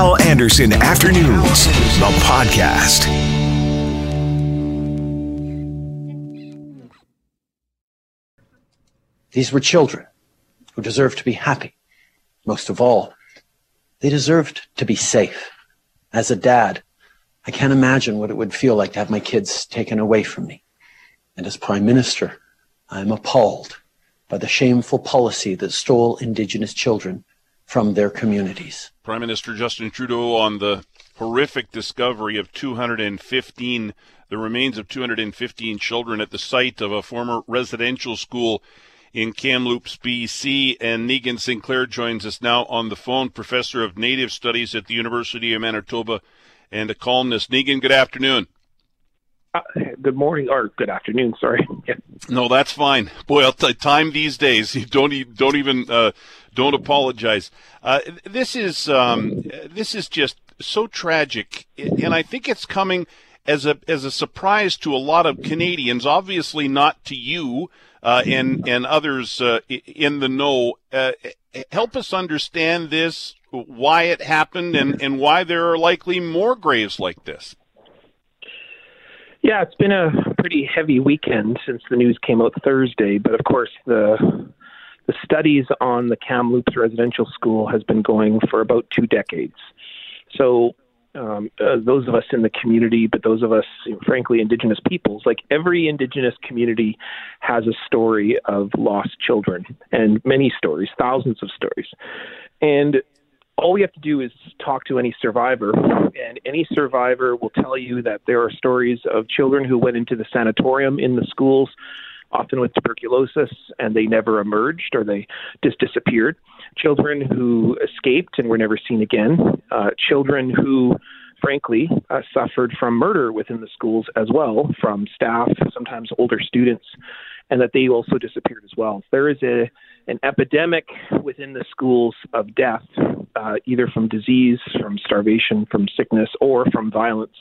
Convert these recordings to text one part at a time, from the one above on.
Hal Anderson Afternoons, the podcast. These were children who deserved to be happy. Most of all, they deserved to be safe. As a dad, I can't imagine what it would feel like to have my kids taken away from me. And as Prime Minister, I am appalled by the shameful policy that stole Indigenous children from their communities. Prime Minister Justin Trudeau on the horrific discovery of 215, the remains of 215 children at the site of a former residential school in Kamloops, BC. And Niigaan Sinclair joins us now on the phone, professor of Native Studies at the University of Manitoba and a columnist. Niigaan, good afternoon. Uh, good morning or good afternoon. Sorry. Yeah. No, that's fine. Boy, I'll t- time these days. You don't e- don't even uh, don't apologize. Uh, this is um, this is just so tragic, and I think it's coming as a as a surprise to a lot of Canadians. Obviously, not to you uh, and and others uh, in the know. Uh, help us understand this, why it happened, and and why there are likely more graves like this. Yeah, it's been a pretty heavy weekend since the news came out Thursday, but of course the the studies on the Kamloops residential school has been going for about two decades. So um, uh, those of us in the community, but those of us, frankly, Indigenous peoples, like every Indigenous community has a story of lost children and many stories, thousands of stories. And all we have to do is talk to any survivor, and any survivor will tell you that there are stories of children who went into the sanatorium in the schools, often with tuberculosis, and they never emerged or they just disappeared. Children who escaped and were never seen again. Uh, children who, frankly, uh, suffered from murder within the schools as well, from staff, sometimes older students, and that they also disappeared as well. There is a an epidemic within the schools of death, uh, either from disease, from starvation, from sickness, or from violence.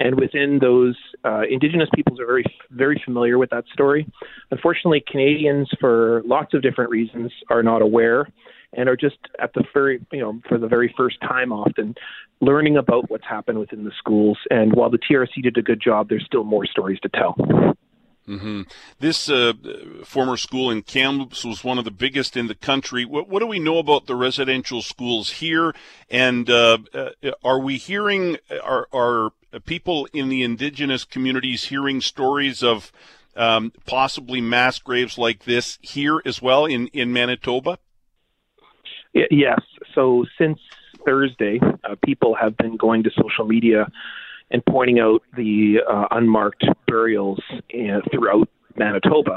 And within those, uh, Indigenous peoples are very, very familiar with that story. Unfortunately, Canadians, for lots of different reasons, are not aware and are just at the very, you know, for the very first time often learning about what's happened within the schools. And while the TRC did a good job, there's still more stories to tell. Mm-hmm. This uh, former school in Kamloops was one of the biggest in the country. What, what do we know about the residential schools here? And uh, uh, are we hearing, are, are people in the indigenous communities hearing stories of um, possibly mass graves like this here as well in, in Manitoba? Yes. So since Thursday, uh, people have been going to social media and pointing out the uh, unmarked burials uh, throughout Manitoba.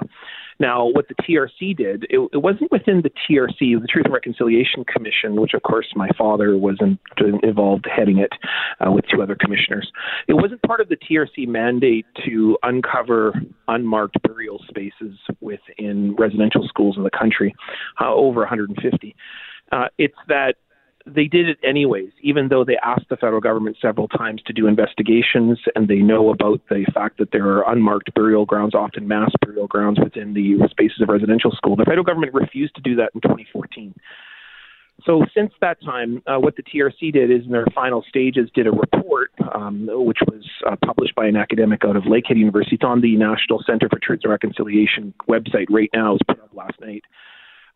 Now, what the TRC did, it, it, wasn't within the TRC, the Truth and Reconciliation Commission, which of course my father was in, involved heading it uh, with two other commissioners. It wasn't part of the TRC mandate to uncover unmarked burial spaces within residential schools in the country, uh, over 150. Uh, it's that they did it anyways, even though they asked the federal government several times to do investigations and they know about the fact that there are unmarked burial grounds, often mass burial grounds within the spaces of residential school. The federal government refused to do that in 2014. So since that time, uh, what the TRC did is in their final stages did a report, um, which was uh, published by an academic out of Lakehead University. It's on the National Center for Truth and Reconciliation website right now. It was put up last night,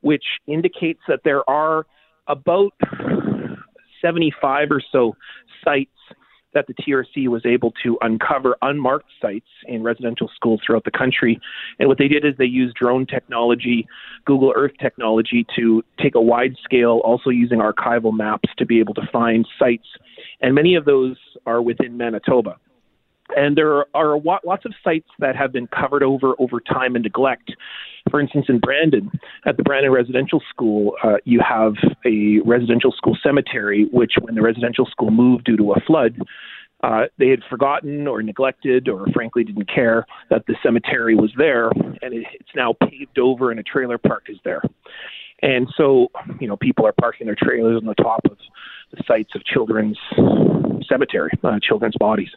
which indicates that there are about 75 or so sites that the TRC was able to uncover unmarked sites in residential schools throughout the country. And what they did is they used drone technology, Google Earth technology to take a wide scale, also using archival maps to be able to find sites. And many of those are within Manitoba. And there are lots of sites that have been covered over over time and neglect. For instance, in Brandon, at the Brandon Residential School, uh, you have a residential school cemetery, which, when the residential school moved due to a flood, uh, they had forgotten or neglected or frankly didn't care that the cemetery was there, and it, it's now paved over and a trailer park is there. And so, you know, people are parking their trailers on the top of the sites of children's cemetery, uh, children's bodies.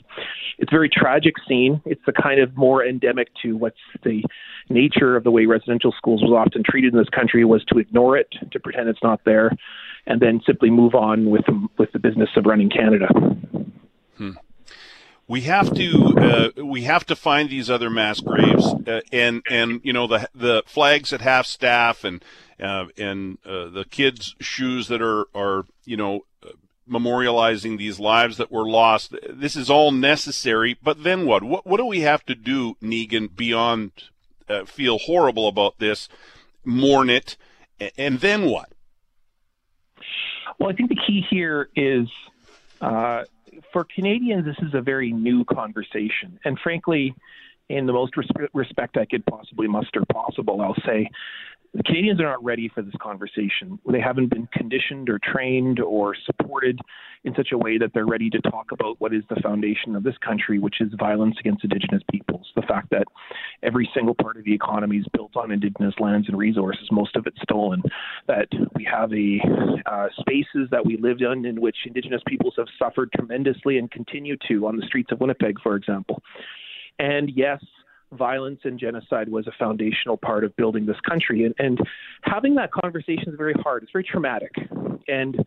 It's a very tragic scene. It's the kind of more endemic to what's the nature of the way residential schools was often treated in this country was to ignore it, to pretend it's not there, and then simply move on with with the business of running Canada. Hmm. We have to uh, we have to find these other mass graves, uh, and and you know the the flags at half staff and uh, and uh, the kids' shoes that are are you know memorializing these lives that were lost. This is all necessary, but then what? What what do we have to do, Niigaan, beyond uh, feel horrible about this, mourn it, and then what? Well, I think the key here is uh, for Canadians, this is a very new conversation. And frankly, in the most res- respect I could possibly muster possible, I'll say the Canadians are not ready for this conversation. They haven't been conditioned or trained or supported in such a way that they're ready to talk about what is the foundation of this country, which is violence against Indigenous peoples. The fact that every single part of the economy is built on Indigenous lands and resources, most of it stolen. That we have a uh, spaces that we lived in in which Indigenous peoples have suffered tremendously and continue to on the streets of Winnipeg, for example. And yes, violence and genocide was a foundational part of building this country. And, and having that conversation is very hard. It's very traumatic. And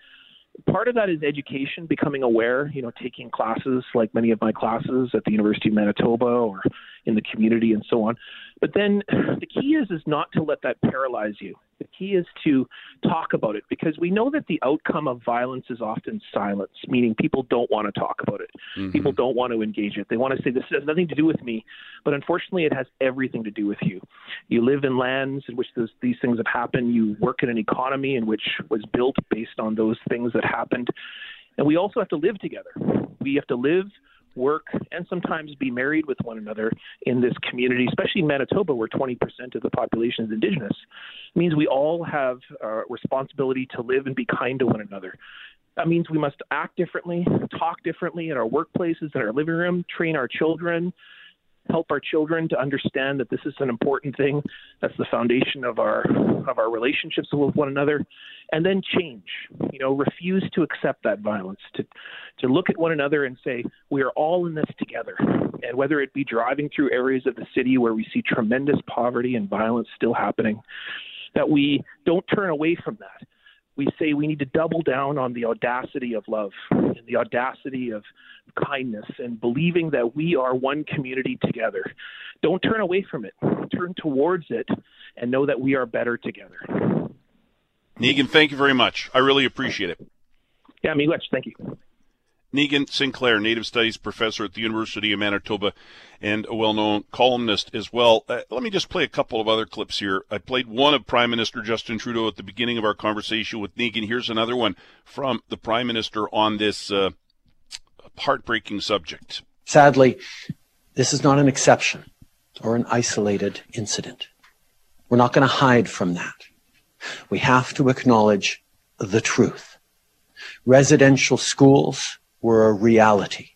part of that is education, becoming aware, you know, taking classes like many of my classes at the University of Manitoba or in the community and so on. But then the key is is not to let that paralyze you. The key is to talk about it because we know that the outcome of violence is often silence, meaning people don't want to talk about it. Mm-hmm. People don't want to engage it. They want to say this has nothing to do with me, but unfortunately it has everything to do with you. You live in lands in which those, these things have happened. You work in an economy in which was built based on those things that happened. And we also have to live together. We have to live work, and sometimes be married with one another in this community, especially in Manitoba, where 20% of the population is Indigenous, means we all have a responsibility to live and be kind to one another. That means we must act differently, talk differently in our workplaces, in our living room, train our children, help our children to understand that this is an important thing. That's the foundation of our of our relationships with one another, and then change. You know, refuse to accept that violence. To to look at one another and say we are all in this together. And whether it be driving through areas of the city where we see tremendous poverty and violence still happening, that we don't turn away from that we say we need to double down on the audacity of love and the audacity of kindness and believing that we are one community together. Don't turn away from it, turn towards it, and know that we are better together. Niigaan, thank you very much. I really appreciate it. Yeah, me much. Thank you. Niigaan Sinclair, Native Studies professor at the University of Manitoba and a well known columnist as well. Uh, let me just play a couple of other clips here. I played one of Prime Minister Justin Trudeau at the beginning of our conversation with Niigaan. Here's another one from the Prime Minister on this uh, heartbreaking subject. Sadly, this is not an exception or an isolated incident. We're not going to hide from that. We have to acknowledge the truth. Residential schools were a reality,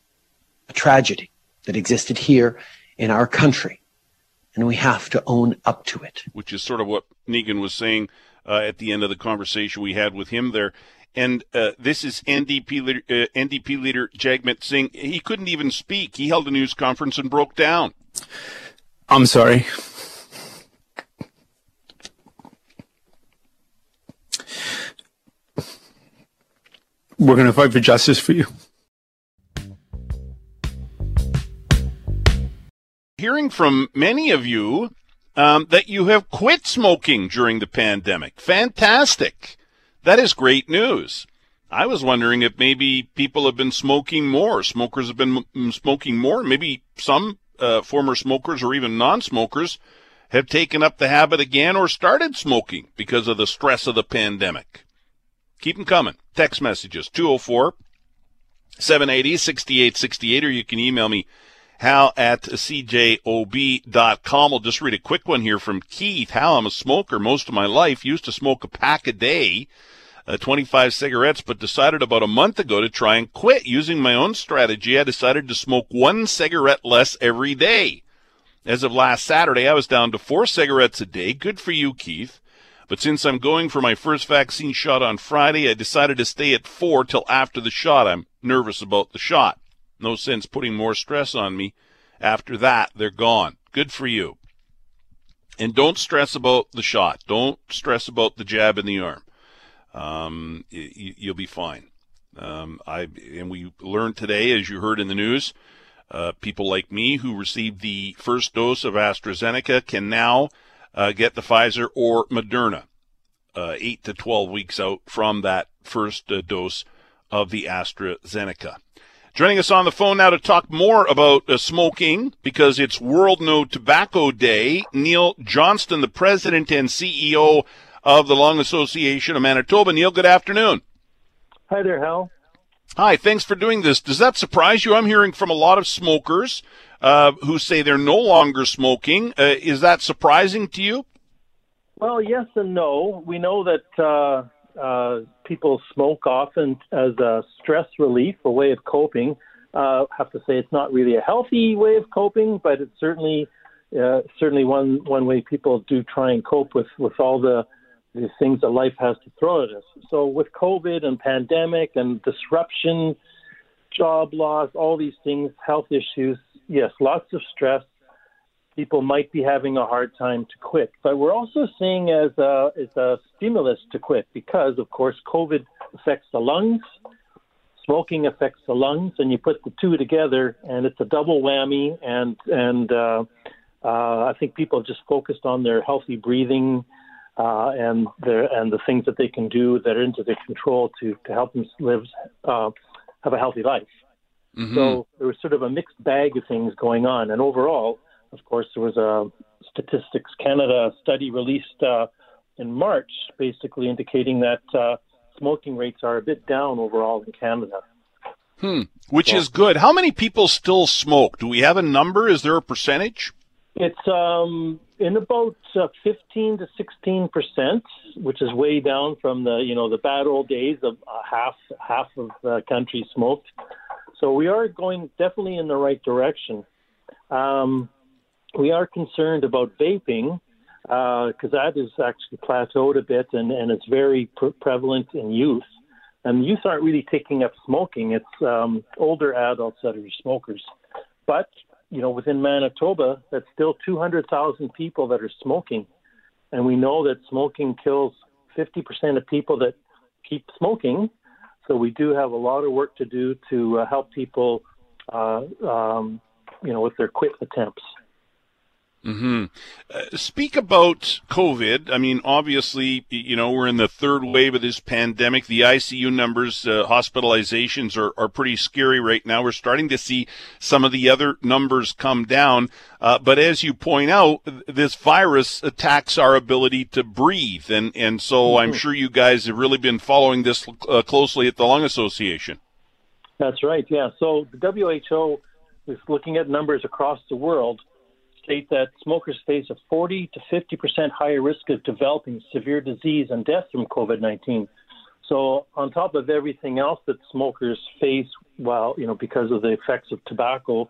a tragedy that existed here in our country. And we have to own up to it. Which is sort of what Niigaan was saying uh, at the end of the conversation we had with him there. And uh, this is NDP leader, uh, NDP leader Jagmeet Singh. He couldn't even speak. He held a news conference and broke down. I'm sorry. We're going to fight for justice for you. Hearing from many of you um, that you have quit smoking during the pandemic. Fantastic. That is great news. I was wondering if maybe people have been smoking more. Smokers have been m- smoking more. Maybe some uh, former smokers or even non smokers have taken up the habit again or started smoking because of the stress of the pandemic. Keep them coming. Text messages 204 780 6868, or you can email me Hal at cjob.com. I'll just read a quick one here from Keith. Hal, I'm a smoker most of my life. Used to smoke a pack a day, uh, 25 cigarettes, but decided about a month ago to try and quit. Using my own strategy, I decided to smoke one cigarette less every day. As of last Saturday, I was down to four cigarettes a day. Good for you, Keith. But since I'm going for my first vaccine shot on Friday, I decided to stay at four till after the shot. I'm nervous about the shot. No sense putting more stress on me. After that, they're gone. Good for you. And don't stress about the shot. Don't stress about the jab in the arm. Um, you, you'll be fine. Um, I and we learned today, as you heard in the news, uh, people like me who received the first dose of AstraZeneca can now uh, get the Pfizer or Moderna, uh, eight to 12 weeks out from that first uh, dose of the AstraZeneca. Joining us on the phone now to talk more about uh, smoking because it's World No Tobacco Day, Neil Johnston, the president and CEO of the Lung Association of Manitoba. Neil, good afternoon. Hi there, Hal. Hi, thanks for doing this. Does that surprise you? I'm hearing from a lot of smokers uh, who say they're no longer smoking. Uh, is that surprising to you? Well, yes and no. We know that uh, uh people smoke often as a stress relief, a way of coping. Uh, have to say it's not really a healthy way of coping, but it's certainly uh, certainly one one way people do try and cope with with all the the things that life has to throw at us. So with COVID and pandemic and disruption, job loss, all these things, health issues, yes, lots of stress. People might be having a hard time to quit, but we're also seeing as a, as a stimulus to quit because, of course, COVID affects the lungs, smoking affects the lungs, and you put the two together, and it's a double whammy. And and uh, uh, I think people have just focused on their healthy breathing uh, and the and the things that they can do that are into their control to to help them live uh, have a healthy life. Mm-hmm. So there was sort of a mixed bag of things going on, and overall, of course, there was a Statistics Canada study released uh, in March, basically indicating that uh, smoking rates are a bit down overall in Canada. Hmm. Which so, is good. How many people still smoke? Do we have a number? Is there a percentage? It's um, in about uh, 15 to 16 percent, which is way down from the you know the bad old days of uh, half half of the country smoked. So we are going definitely in the right direction. Um, we are concerned about vaping because uh, that is actually plateaued a bit and, and it's very pre- prevalent in youth. And youth aren't really taking up smoking; it's um, older adults that are smokers. But you know, within Manitoba, that's still 200,000 people that are smoking. And we know that smoking kills 50% of people that keep smoking. So we do have a lot of work to do to uh, help people, uh, um, you know, with their quit attempts. Hmm. Uh, speak about COVID. I mean, obviously, you know, we're in the third wave of this pandemic. The ICU numbers, uh, hospitalizations are, are pretty scary right now. We're starting to see some of the other numbers come down. Uh, but as you point out, this virus attacks our ability to breathe, and and so mm-hmm. I'm sure you guys have really been following this uh, closely at the Lung Association. That's right. Yeah. So the WHO is looking at numbers across the world state that smokers face a 40 to 50 percent higher risk of developing severe disease and death from COVID-19. So, on top of everything else that smokers face, while you know, because of the effects of tobacco,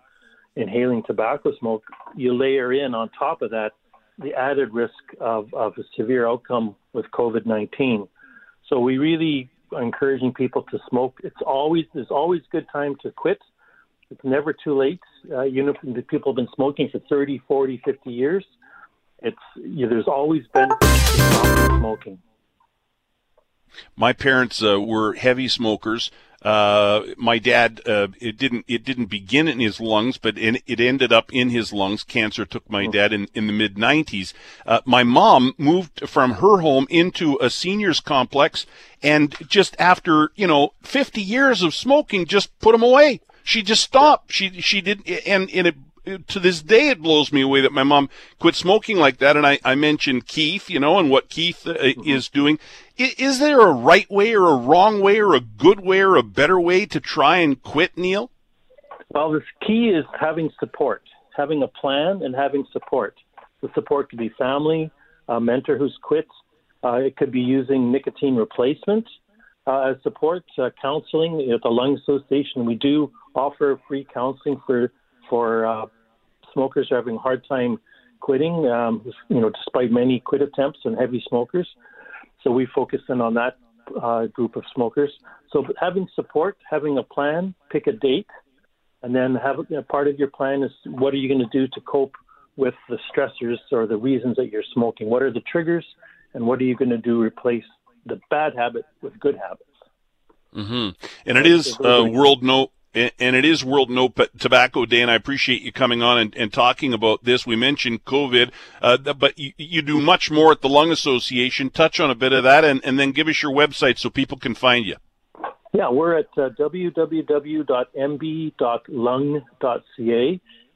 inhaling tobacco smoke, you layer in on top of that the added risk of, of a severe outcome with COVID-19. So, we really are encouraging people to smoke. It's always there's always good time to quit it's never too late. Uh, you know, the people have been smoking for 30, 40, 50 years. It's you know, there's always been smoking. My parents uh, were heavy smokers. Uh, my dad, uh, it didn't it didn't begin in his lungs, but in, it ended up in his lungs. Cancer took my hmm. dad in, in the mid 90s. Uh, my mom moved from her home into a seniors complex, and just after you know 50 years of smoking, just put them away. She just stopped. She she didn't, and and it, to this day it blows me away that my mom quit smoking like that. And I I mentioned Keith, you know, and what Keith uh, mm-hmm. is doing. Is, is there a right way or a wrong way or a good way or a better way to try and quit, Neil? Well, the key is having support, having a plan, and having support. The support could be family, a mentor who's quit. Uh, it could be using nicotine replacement uh, as support, uh, counseling. At the Lung Association, we do offer free counseling for for uh, smokers who are having a hard time quitting. Um, you know, despite many quit attempts and heavy smokers, so we focus in on that uh, group of smokers. So having support, having a plan, pick a date, and then have a part of your plan is what are you going to do to cope with the stressors or the reasons that you're smoking? What are the triggers, and what are you going to do replace the bad habit with good habits? Mm-hmm. And it is uh, World No and it is World No Tobacco Day, and I appreciate you coming on and, and talking about this. We mentioned COVID, uh, but you, you, do much more at the Lung Association. Touch on a bit of that, and, and then give us your website so people can find you. Yeah, we're at uh, www.mb.lung.ca,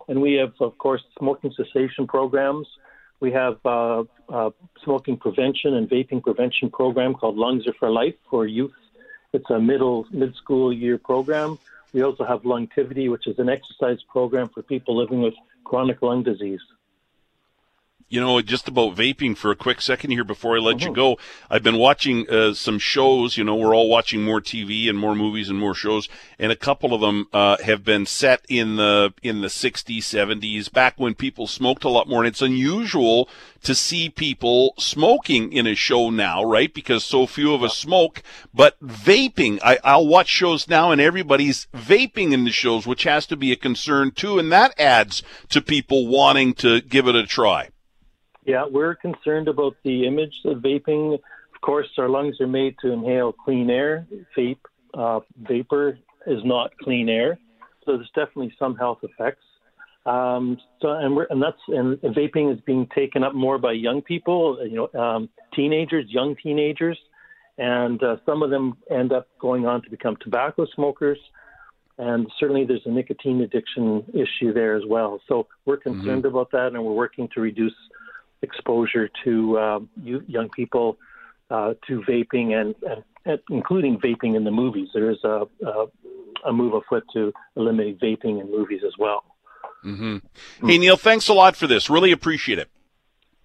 and we have, of course, smoking cessation programs. We have uh, uh, smoking prevention and vaping prevention program called Lungs Are for Life for youth. It's a middle mid school year program. We also have Lungtivity, which is an exercise program for people living with chronic lung disease you know, just about vaping for a quick second here before I let mm-hmm. you go. I've been watching uh, some shows. You know, we're all watching more TV and more movies and more shows, and a couple of them uh, have been set in the in the 60s, 70s, back when people smoked a lot more. And it's unusual to see people smoking in a show now, right? Because so few of us smoke. But vaping, I, I'll watch shows now, and everybody's vaping in the shows, which has to be a concern too, and that adds to people wanting to give it a try. Yeah, we're concerned about the image of vaping. Of course, our lungs are made to inhale clean air. Vape, uh, vapor is not clean air, so there's definitely some health effects. Um, so, and we're, and that's and vaping is being taken up more by young people. You know, um, teenagers, young teenagers, and uh, some of them end up going on to become tobacco smokers. And certainly, there's a nicotine addiction issue there as well. So we're concerned mm-hmm. about that, and we're working to reduce exposure to uh, young people uh, to vaping and, and, and, including vaping in the movies. There is a, a, a, move afoot to eliminate vaping in movies as well. Mm-hmm. Hey, Neil, thanks a lot for this. Really appreciate it.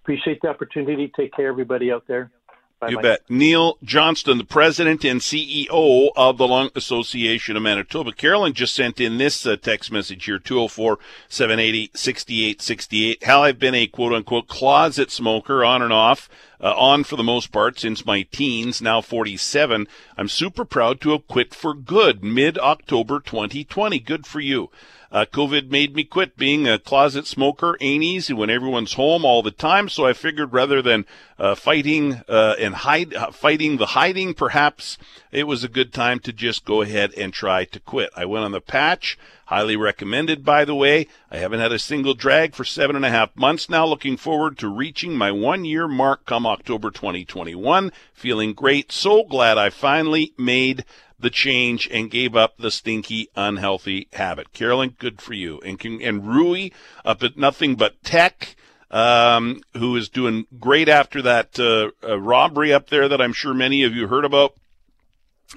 Appreciate the opportunity. Take care, everybody out there. Bye you bet. Neil Johnston, the president and CEO of the Lung Association of Manitoba. Carolyn just sent in this uh, text message here 204 780 6868. How I've been a quote unquote closet smoker on and off, uh, on for the most part since my teens, now 47. I'm super proud to have quit for good mid October 2020. Good for you. Uh, COVID made me quit being a closet smoker. Ain't easy when everyone's home all the time. So I figured rather than uh, fighting uh, and hide, uh, fighting the hiding, perhaps it was a good time to just go ahead and try to quit. I went on the patch. Highly recommended, by the way. I haven't had a single drag for seven and a half months now. Looking forward to reaching my one year mark come October 2021. Feeling great. So glad I finally made the change and gave up the stinky, unhealthy habit. Carolyn, good for you. And and Rui up at nothing but tech. Um, who is doing great after that uh, uh, robbery up there that I'm sure many of you heard about.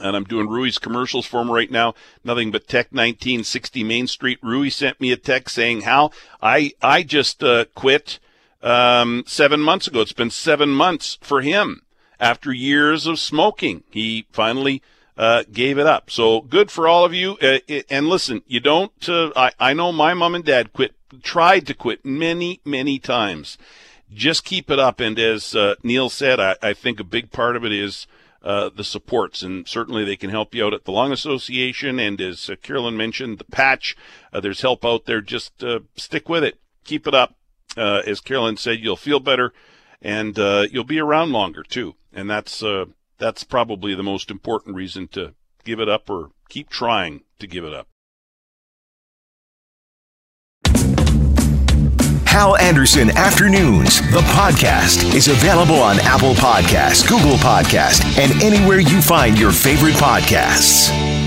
And I'm doing Rui's commercials for him right now. Nothing but Tech 1960 Main Street. Rui sent me a text saying, how I I just uh, quit um, seven months ago. It's been seven months for him after years of smoking. He finally." uh, gave it up. So good for all of you. Uh, and listen, you don't. Uh, I I know my mom and dad quit, tried to quit many many times. Just keep it up. And as uh, Neil said, I, I think a big part of it is. Uh, the supports, and certainly they can help you out at the Lung Association. And as uh, Carolyn mentioned, the patch, there's help out there. Just stick with it, keep it up. as Carolyn said, you'll feel better, and you'll be around longer too. And that's that's probably the most important reason to give it up or keep trying to give it up. Hal Anderson Afternoons, the podcast, is available on Apple Podcasts, Google Podcasts, and anywhere you find your favorite podcasts.